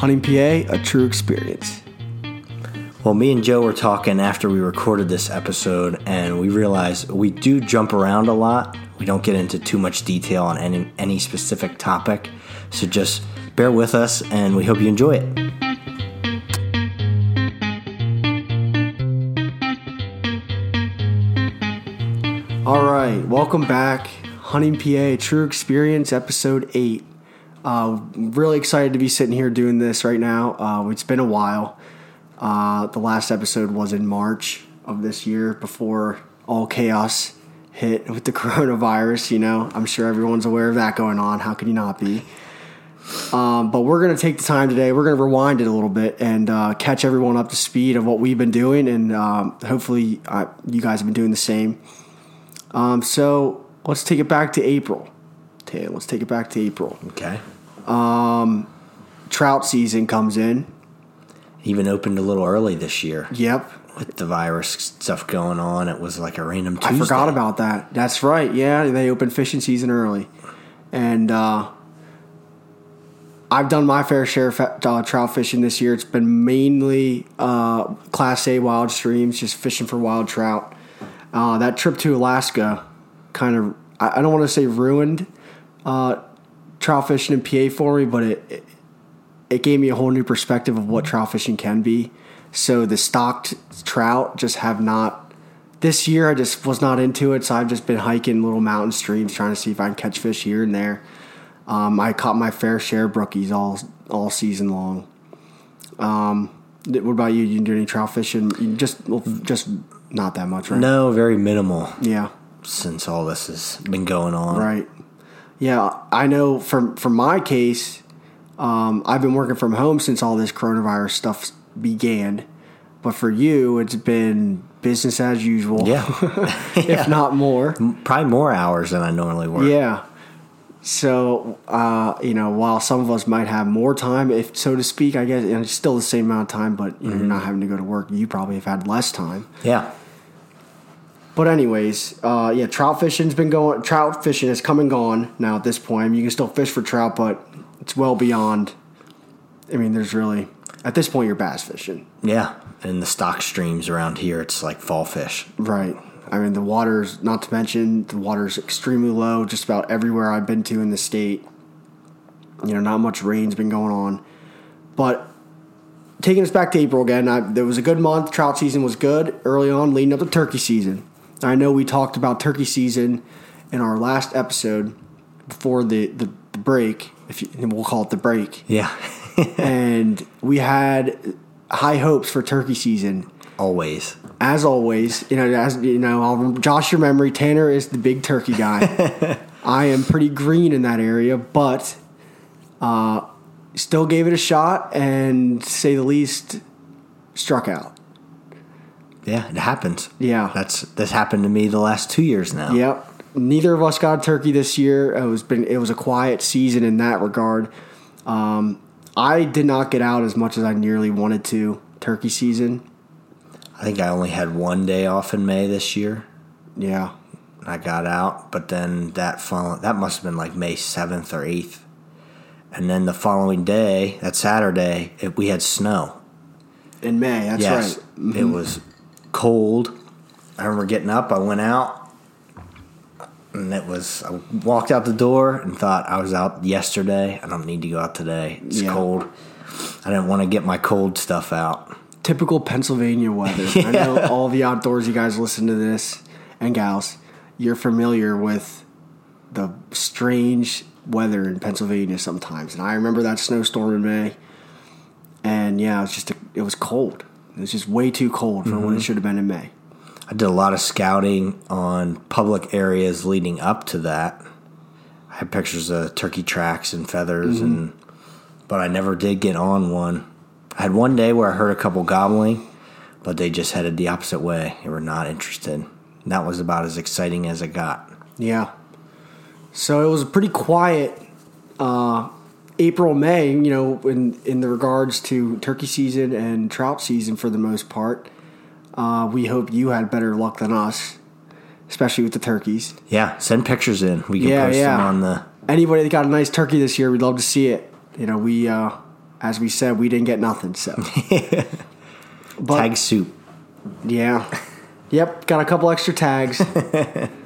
Hunting PA, a true experience. Well, me and Joe were talking after we recorded this episode, and we realized we do jump around a lot. We don't get into too much detail on any, any specific topic. So just bear with us, and we hope you enjoy it. All right, welcome back. Hunting PA, True Experience, Episode 8. Uh, really excited to be sitting here doing this right now. Uh, it's been a while. Uh, the last episode was in March of this year before all chaos hit with the coronavirus. You know, I'm sure everyone's aware of that going on. How can you not be? Um, but we're going to take the time today. We're going to rewind it a little bit and uh, catch everyone up to speed of what we've been doing, and um, hopefully, uh, you guys have been doing the same. Um, so let's take it back to April. Let's take it back to April. Okay. Trout season comes in. Even opened a little early this year Yep, with the virus stuff going on. It was like a random Tuesday. I forgot about that. That's right. Yeah, they opened fishing season early, and uh, I've done my fair share of uh, trout fishing this year. It's been mainly uh, Class A wild streams, just fishing for wild trout. Uh, that trip to Alaska kind of, I, I don't want to say ruined uh, trout fishing in PA for me, but it, it it gave me a whole new perspective of what trout fishing can be. So the stocked trout just have not. This year I just was not into it, so I've just been hiking little mountain streams trying to see if I can catch fish here and there. Um, I caught my fair share of brookies all all season long. Um, what about you? You do any trout fishing? You just well, just not that much, right? No, very minimal Yeah. since all this has been going on. Right. Yeah, I know. from for my case, um, I've been working from home since all this coronavirus stuff began. But for you, it's been business as usual. Yeah. if not more. Probably more hours than I normally work. Yeah. So uh, you know, while some of us might have more time, if so to speak, I guess, and it's still the same amount of time, but you know, you're not having to go to work. You probably have had less time. Yeah. But anyways, uh, yeah, trout fishing's been going. Trout fishing has come and gone now at this point. I mean, you can still fish for trout, but it's well beyond. I mean, there's really at this point you're bass fishing, Yeah. And the stock streams around here, it's like fall fish. right? I mean, the water's not to mention the water's extremely low. Just about everywhere I've been to in the state, you know, not much rain's been going on. But taking us back to April again, I, there was a good month. Trout season was good early on, leading up to turkey season. I know we talked about turkey season in our last episode before the, the, the break, if you, we'll call it the break, Yeah. and we had high hopes for turkey season. Always. As always, you know, as you know, I'll josh your memory. Tanner is the big turkey guy. I am pretty green in that area, but uh, still gave it a shot, and say the least, struck out. Yeah, it happens. Yeah. That's that's happened to me the last two years now. Yep. Neither of us got a turkey this year. It was been it was a quiet season in that regard. Um, I did not get out as much as I nearly wanted to turkey season. I think I only had one day off in May this year. Yeah. I got out, but then that follow, that must have been like May seventh or eighth, and then the following day, that Saturday, it, we had snow. In May, that's yes, right. Mm-hmm. it was cold. I remember getting up. I went out, and it was. I walked out the door and thought I was out yesterday. I don't need to go out today. It's Yeah. cold. I didn't want to get my cold stuff out. Typical Pennsylvania weather. I know all the outdoorsy guys listen to this and gals. You're familiar with the strange weather in Pennsylvania sometimes, and I remember that snowstorm in May. And yeah, it was just a, it was cold. It was just way too cold for when it should have been in May. I did a lot of scouting on public areas leading up to that. I had pictures of turkey tracks and feathers, and but I never did get on one. I had one day where I heard a couple gobbling, but they just headed the opposite way. They were not interested. And that was about as exciting as it got. Yeah. So it was a pretty quiet uh, April, May, you know, in, in the regards to turkey season and trout season for the most part. Uh, we hope you had better luck than us, especially with the turkeys. Yeah, send pictures in. We can Yeah, post yeah. them on the. Anybody that got a nice turkey this year, we'd love to see it. You know, we uh, as we said, we didn't get nothing. So, but Tag soup. yeah, yep, got a couple extra tags.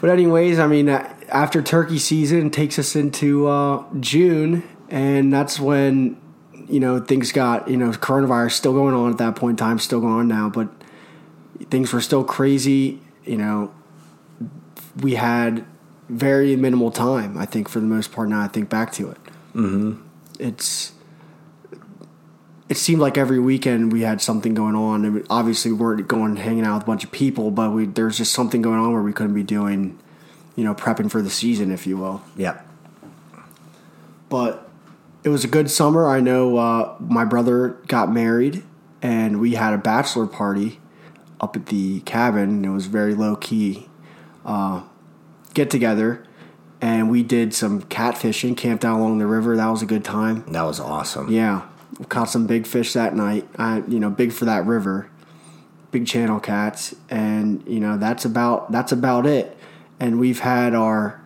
but anyways, I mean, uh, after turkey season takes us into uh, June, and that's when you know things got you know coronavirus still going on at that point in time, still going on now, but things were still crazy. You know, we had very minimal time. I think for the most part. Now I think back to it, mm-hmm. it's it seemed like every weekend we had something going on. And obviously, we weren't going hanging out with a bunch of people, but we there's just something going on where we couldn't be doing, you know, prepping for the season, if you will. Yep. But it was a good summer. I know uh, my brother got married, and we had a bachelor party up at the cabin. It was very low key uh, get together, and we did some catfishing, camped out along the river. That was a good time. That was awesome. Yeah, caught some big fish that night. I, you know, big for that river, big channel cats, and you know that's about that's about it. And we've had our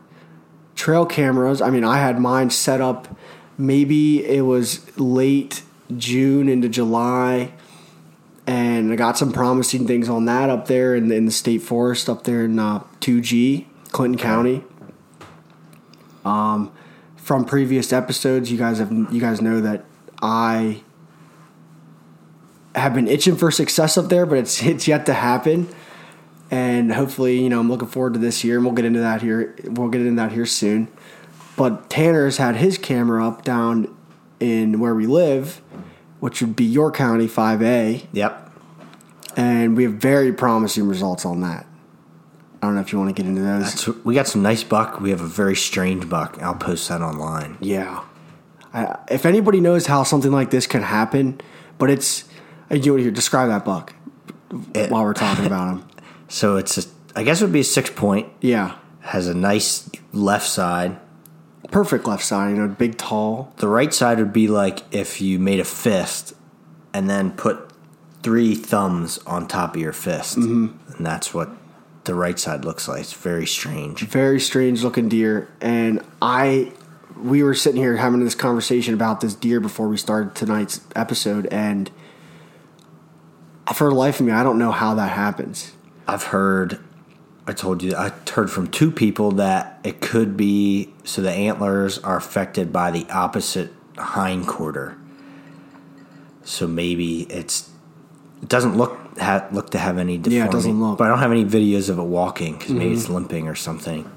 trail cameras. I mean, I had mine set up. Maybe it was late June into July, and I got some promising things on that up there in the, in the state forest up there in uh, 2G, Clinton County. Um, from previous episodes, you guys have you guys know that I have been itching for success up there, but it's it's yet to happen. And hopefully, you know, I'm looking forward to this year, and we'll get into that here. We'll get into that here soon. But Tanner's had his camera up down in where we live, which would be your County 5A, Yep. and we have very promising results on that. I don't know if you want to get into those. So we got some nice buck. We have a very strange buck. I'll post that online. Yeah. I, if anybody knows how something like this can happen, but it's uh, you want to describe that buck It- while we're talking about him. So it's a, I guess it would be a six point. Yeah, Has a nice left side. perfect left side. You know, big, tall. The right side would be like if you made a fist and then put three thumbs on top of your fist. Mm-hmm. And that's what the right side looks like. It's very strange. very strange looking deer. And I, we were sitting here having this conversation about this deer before we started tonight's episode, and for the life of me, I don't know how that happens. I've heard, I told you, I heard from two people that it could be so the antlers are affected by the opposite hind quarter. So maybe it's it doesn't look ha, look to have any deformity. Yeah, it doesn't look. Mm-hmm. But I don't have any videos of it walking because maybe it's limping or something.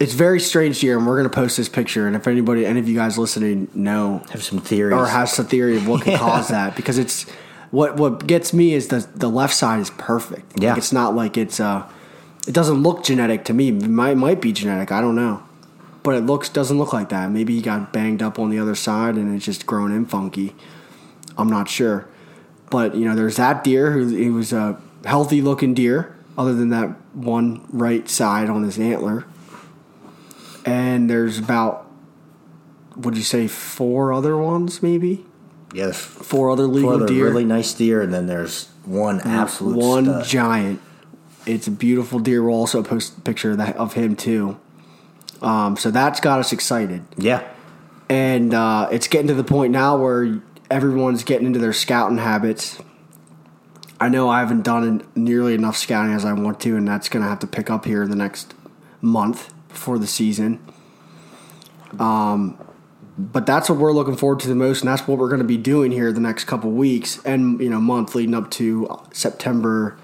It's very strange deer, and we're going to post this picture. And if anybody, any of you guys listening, know Have some theories. or has a theory of what could cause that because it's what what gets me is the the left side is perfect. Yeah. Like it's not like it's uh it doesn't look genetic to me. It might might be genetic. I don't know, but it looks doesn't look like that. Maybe he got banged up on the other side and it's just grown in funky. I'm not sure, but you know, there's that deer who he was a healthy looking deer, other than that one right side on his antler, and there's about would you say four other ones maybe? Yeah, four other legal four other deer. really nice deer, and then there's one absolute one stud. giant. It's a beautiful deer. We'll also post a picture of that of him too. Um, so that's got us excited. Yeah, and uh, it's getting to the point now where everyone's getting into their scouting habits. I know i haven't done nearly enough scouting as i want to and that's going to have to pick up here in the next month before the season. Um, but that's what we're looking forward to the most and that's what we're going to be doing here the next couple weeks and you know month leading up to september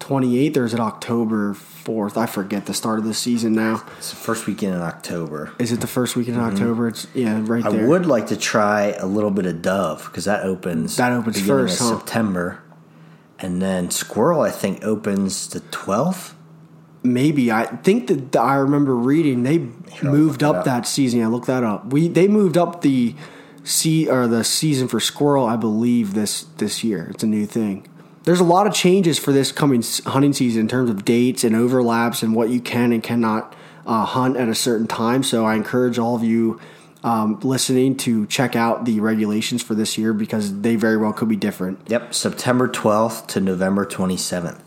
28th or is it october 4th i forget the start of the season now. It's the first weekend in October. is it the first weekend in october? It's yeah right I there. would like to try a little bit of dove because that opens That opens first, of huh? September, and then squirrel I think opens the twelfth. Maybe I think that I remember reading they I'll moved up it up. that season. Yeah, look that up. We they moved up the sea or the season for squirrel. I believe this this year. It's a new thing. There's a lot of changes for this coming hunting season in terms of dates and overlaps and what you can and cannot uh, hunt at a certain time. So I encourage all of you um, listening to check out the regulations for this year because they very well could be different. Yep, September twelfth to November twenty seventh.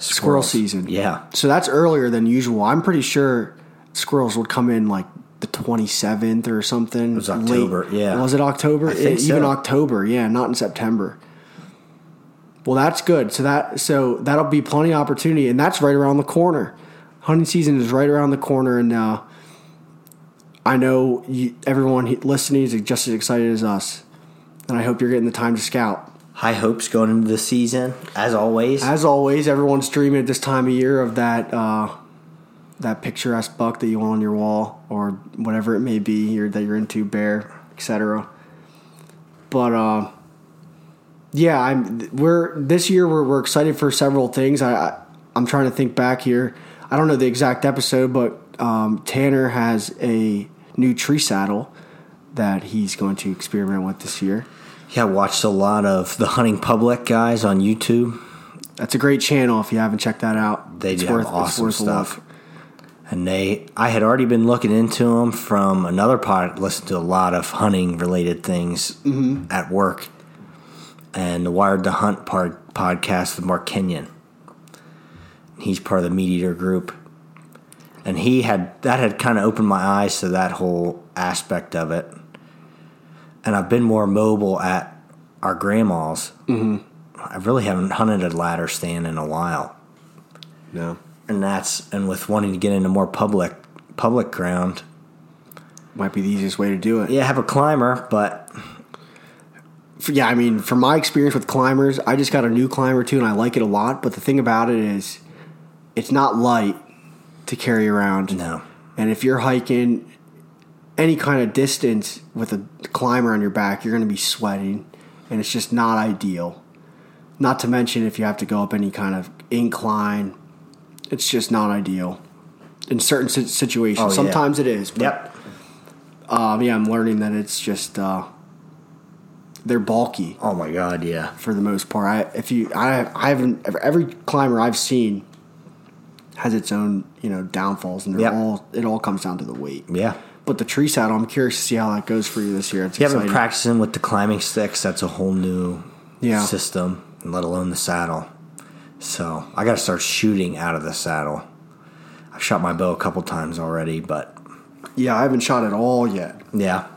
Squirrel season. Yeah, So that's earlier than usual. I'm pretty sure squirrels would come in like the 27th or something. It was October, yeah. Was it October? It- Even. October, yeah, not in September. Well, that's good. So that so that'll be plenty of opportunity, and that's right around the corner. Hunting season is right around the corner, and uh, I know you, everyone listening is just as excited as us. And I hope you're getting the time to scout. High hopes going into the season, as always. As always, everyone's dreaming at this time of year of that uh, that picturesque buck that you want on your wall, or whatever it may be you're, that you're into, bear, etc. But uh, yeah, I'm we're this year we're, we're excited for several things. I, I I'm trying to think back here. I don't know the exact episode, but um, Tanner has a new tree saddle that he's going to experiment with this year. Yeah, I watched a lot of the hunting public guys on YouTube, That's a great channel if you haven't checked that out. They it's do worth, awesome stuff. and they I had already been looking into them from another pod. Listened to a lot of hunting related things mm-hmm. at work, and the Wired to Hunt part podcast with Mark Kenyon. He's part of the Meat Eater group, and he had that had kind of opened my eyes to that whole aspect of it. And I've been more mobile at our grandma's. Mm-hmm. I really haven't hunted a ladder stand in a while No. and that's and with wanting to get into more public public ground Might be the easiest way to do it. yeah have a climber but yeah, I mean, from my experience with climbers, I just got a new climber too, and I like it a lot. But the thing about it is, it's not light to carry around. no And if you're hiking any kind of distance with a climber on your back, you're going to be sweating, and it's just not ideal. Not to mention if you have to go up any kind of incline, it's just not ideal in certain situations. Oh, yeah. Sometimes it is. But, yep Um, yeah, I'm learning that it's just uh, they're bulky oh my god yeah for the most part. I if you I I haven't every climber I've seen has its own you know downfalls, and they're Yep. all it all comes down to the weight. yeah But the tree saddle, I'm curious to see how that goes for you this year. It's you haven't practicing with the climbing sticks that's a whole new Yeah. system let alone the saddle so i gotta start shooting out of the saddle i've shot my bow a couple times already but yeah, I haven't shot at all yet, yeah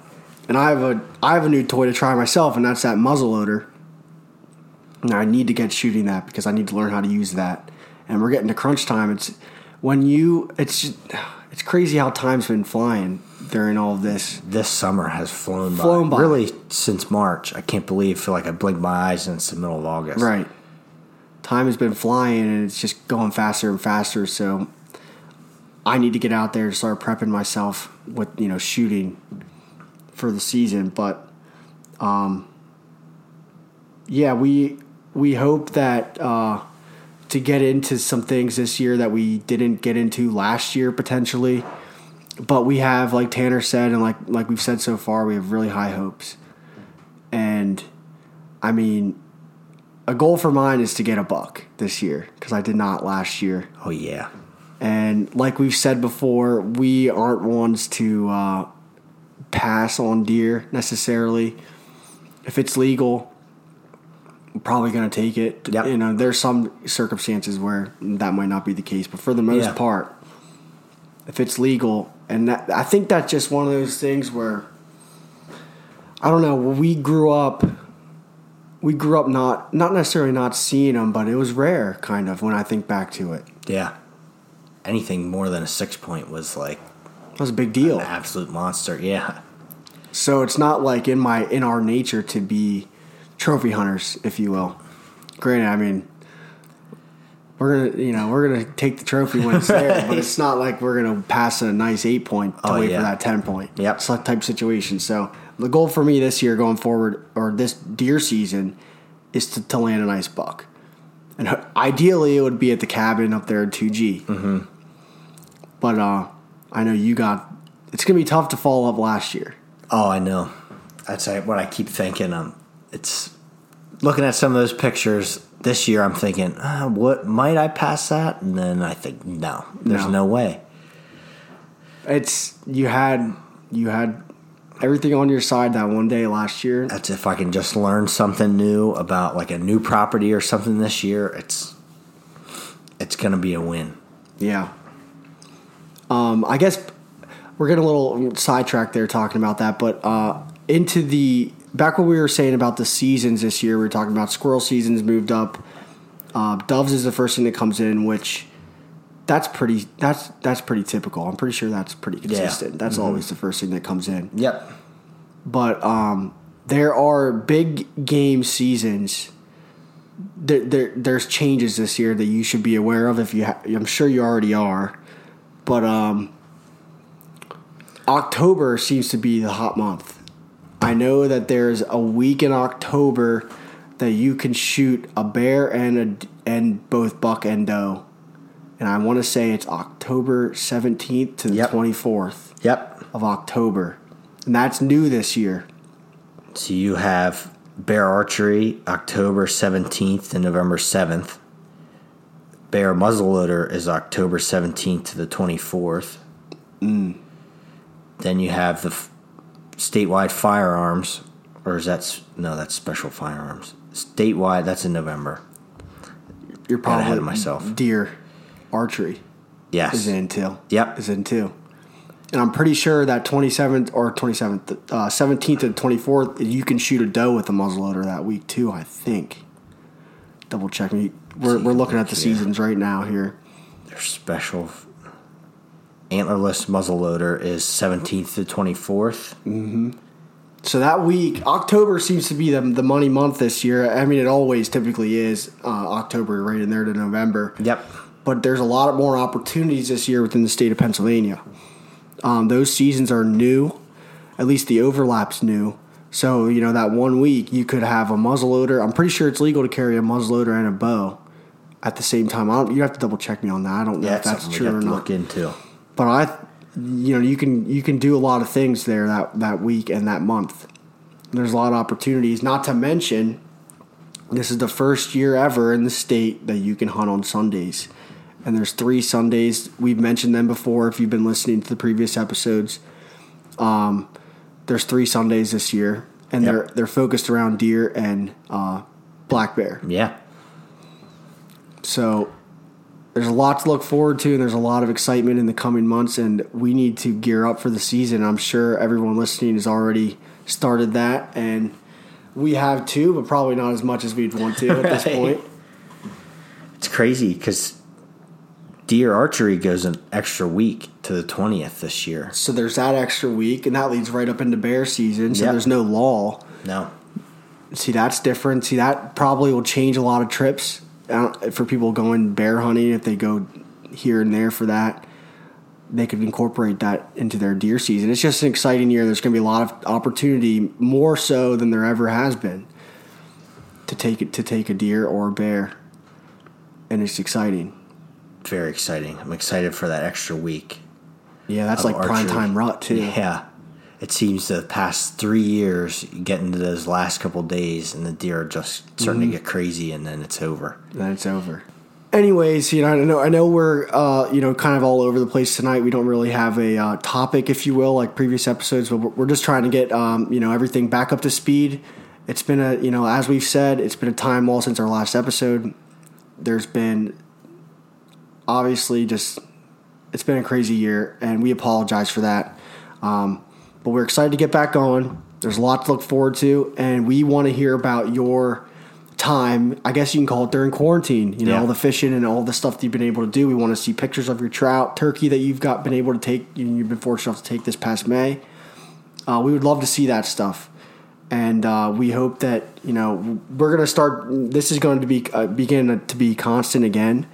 and I have a I have a new toy to try myself, and that's that muzzle loader. And I need to get shooting that because I need to learn how to use that. And we're getting to crunch time. It's when you it's just, it's crazy how time's been flying during all of this. this summer has flown by. Flown by. Really, since March, I can't believe. Feel like I blinked my eyes and it's the middle of August. Right. Time has been flying and it's just going faster and faster. So I need to get out there and start prepping myself with, you know, shooting for the season. But um, yeah, we we hope that uh, to get into some things this year that we didn't get into last year potentially. But we have, like Tanner said, and like like we've said so far, we have really high hopes. And I mean, a goal for mine is to get a buck this year because I did not last year. Oh yeah. And like we've said before, we aren't ones to uh, pass on deer necessarily. If it's legal, I'm probably going to take it. Yep. You know, there's some circumstances where that might not be the case, but for the most Yeah. part, if it's legal, and that, I think that's just one of those things where I don't know. We grew up, we grew up not not necessarily not seeing them, but it was rare, kind of, when I think back to it. Yeah. Anything more than a six point was like That was a big deal. an absolute monster. Yeah. So it's not like in my in our nature to be trophy hunters, if you will. Granted, I mean, we're gonna you know we're gonna take the trophy when it's there, but it's not like we're gonna pass a nice eight point to Oh, wait yeah. for that ten point. Yep. It's type situation. So the goal for me this year going forward, or this deer season, is to, to land a nice buck. And ideally, it would be at the cabin up there at two G. Mm-hmm. But uh, I know you got. It's gonna be tough to follow up last year. Oh, I know. That's what I keep thinking. Um, it's looking at some of those pictures this year. I'm thinking, uh, what might I pass that? And then I think, no, there's No. no, way. It's you had you had everything on your side that one day last year. That's if I can just learn something new about like a new property or something this year. It's it's gonna be a win. Yeah. Um, I guess we're getting a little sidetracked there talking about that, but uh, into the back what we were saying about the seasons this year, we were talking about squirrel seasons moved up. Uh, doves is the first thing that comes in, which that's pretty that's that's pretty typical. I'm pretty sure that's pretty consistent. That's always the first thing that comes in. Yep. But um, there are big game seasons. There, there, there's changes this year that you should be aware of. If you, ha- I'm sure you already are, but um, October seems to be the hot month. I know that there's a week in October that you can shoot a bear and a and both buck and doe, and I want to say it's October 17th to the Yep. 24th Yep. of October, and that's new this year. So you have bear archery October 17th to November 7th. Bear muzzleloader is October 17th to the 24th. Mm. Then you have the statewide firearms, or is that no? That's special firearms. Statewide, that's in November. You're probably ahead of myself. Deer archery Yes. is in too. Yep. is in too. And I'm pretty sure that 27th or 27th, uh, 17th and 24th, you can shoot a doe with a muzzleloader that week too. I think. Double check me. We're, we're looking at the Yeah. seasons right now here. They're special antlerless muzzleloader is 17th to 24th. Mm-hmm. So that week, October seems to be the, the money month this year. I mean, it always typically is uh, October, right in there to November. Yep. but there's a lot more opportunities this year within the state of Pennsylvania. Um, those seasons are new, at least the overlap's new. So you know that one week you could have a muzzleloader. I'm pretty sure it's legal to carry a muzzleloader and a bow at the same time. I don't, you have to double check me on that. I don't know Yeah, if that's true or not. look into. But I, you know, you can you can do a lot of things there that that week and that month. There's a lot of opportunities. Not to mention, this is the first year ever in the state that you can hunt on Sundays. And there's three Sundays. We've mentioned them before. If you've been listening to the previous episodes, um, there's three Sundays this year, and Yep. they're they're focused around deer and uh, black bear. Yeah. So there's a lot to look forward to, and there's a lot of excitement in the coming months, and we need to gear up for the season. I'm sure everyone listening has already started that, and we have too, but probably not as much as we'd want to at this Right. point. It's crazy because deer archery goes an extra week to the 20th this year. So there's that extra week, and that leads right up into bear season. So Yep. there's no law. No. See, that's different. See, that probably will change a lot of trips for people going bear hunting if they go here and there for that. They could incorporate that into their deer season. It's just an exciting year. There's going to be a lot of opportunity, more so than there ever has been, to take it to take a deer or a bear, and it's exciting. Very exciting. I'm excited for that extra week. Yeah, that's like prime time rut too. Yeah. It seems the past three years, you get into those last couple days, and the deer are just starting Mm-hmm. to get crazy, and then it's over. then it's over. Anyways, you know, I know I know we're uh, you know kind of all over the place tonight. We don't really have a uh, topic, if you will, like previous episodes, but we're we're just trying to get um, you know everything back up to speed. It's been a you know as we've said, it's been a time well since our last episode. There's been obviously just it's been a crazy year, and we apologize for that. Um, but we're excited to get back on. There's a lot to look forward to, and we want to hear about your time. I guess you can call it during quarantine. You know, Yeah. all the fishing and all the stuff that you've been able to do. We want to see pictures of your trout, turkey that you've got been able to take. you- You've been fortunate enough to take this past May. Uh, we would love to see that stuff, and uh, we hope that you know we're going to start. This is going to be uh, begin to be constant again.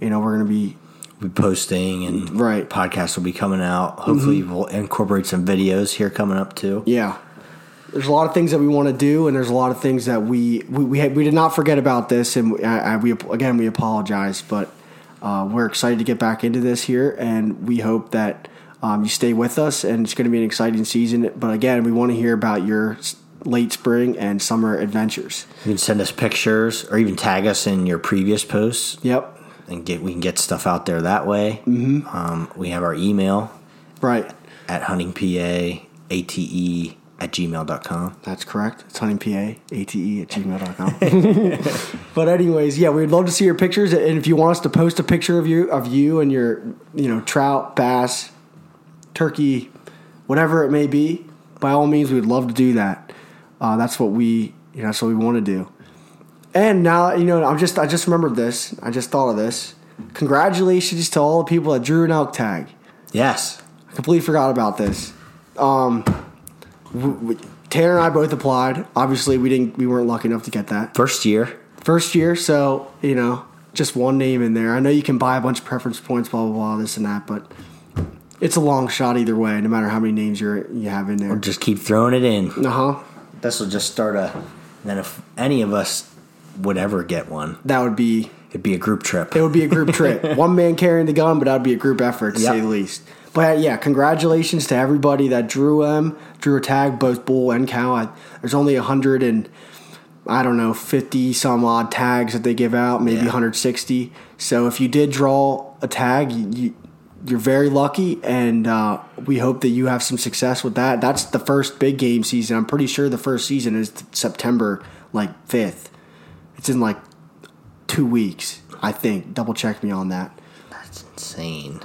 You know, we're going to be be posting, and Right. Mm-hmm. podcasts will be coming out. Hopefully, we'll incorporate some videos here coming up too. Yeah. There's a lot of things that we want to do, and there's a lot of things that we we we, had, we did not forget about this, and we, I, I, we again we apologize, but uh, we're excited to get back into this here, and we hope that um, you stay with us, and it's going to be an exciting season. But again, we want to hear about your late spring and summer adventures. You can send us pictures, or even tag us in your previous posts, Yep. And get we can get stuff out there that way. Mm-hmm. Um, we have our email Right. at huntingpa ate at gmail.com. That's correct. It's huntingpa, ate at gmail.com. but anyways, yeah, we'd love to see your pictures. And if you want us to post a picture of you of you and your, you know, trout, bass, turkey, whatever it may be, by all means, we'd love to do that. Uh, that's what we, you know, that's what we want to do. And now, you know, I'm just, I just remembered this. I just thought of this. Congratulations to all the people that drew an elk tag. Yes. I completely forgot about this. Um, w- w- Tanner and I both applied. Obviously, we didn't, we weren't lucky enough to get that First year. first year. So you know, just one name in there. I know you can buy a bunch of preference points, blah blah blah, this and that, but it's a long shot either way. No matter how many names you're you have in there. Just keep throwing it in. Uh huh. This will just start a. Then if any of us would ever get one, That would be it'd be a group trip. it. Would be a group trip. One man carrying the gun, but that'd be a group effort to say the least. But yeah, congratulations to everybody that drew them, drew a tag, both bull and cow. I, there's only a hundred and I don't know, 50 some odd tags that they give out, maybe Yeah. 160. So if you did draw a tag, you, you, you're very lucky, and uh, we hope that you have some success with that. That's the first big game season. I'm pretty sure the first season is September like 5th. It's in like two weeks, I think. Double check me on that. That's insane.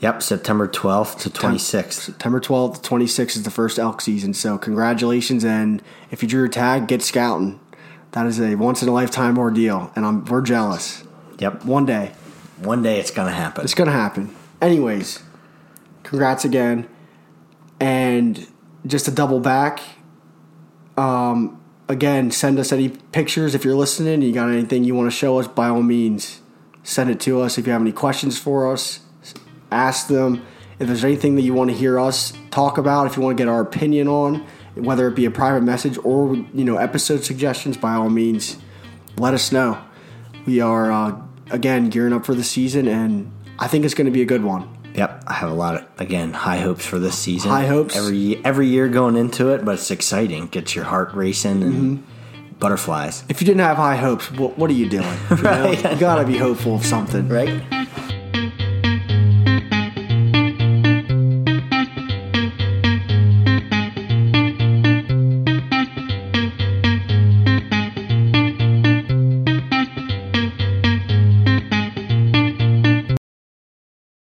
Yep, September 12th to 26th. September 12th to 26th is the first elk season. So congratulations, and if you drew a tag, get scouting. That is a once in a lifetime ordeal, and I'm we're jealous. Yep. One day. One day it's gonna happen. It's gonna happen. Anyways, congrats again. And just to double back, um, again, send us any pictures if you're listening. You got anything you want to show us? By all means, send it to us. If you have any questions for us, ask them. If there's anything that you want to hear us talk about, if you want to get our opinion on, whether it be a private message or you know episode suggestions, by all means, let us know. We are uh, again gearing up for the season, and I think it's going to be a good one. Yep, I have a lot of again high hopes for this season. High hopes? every every year going into it, but it's exciting. Gets your heart racing and Mm-hmm. butterflies. If you didn't have high hopes, what, what are you doing? You, know? You gotta be hopeful of something. Right?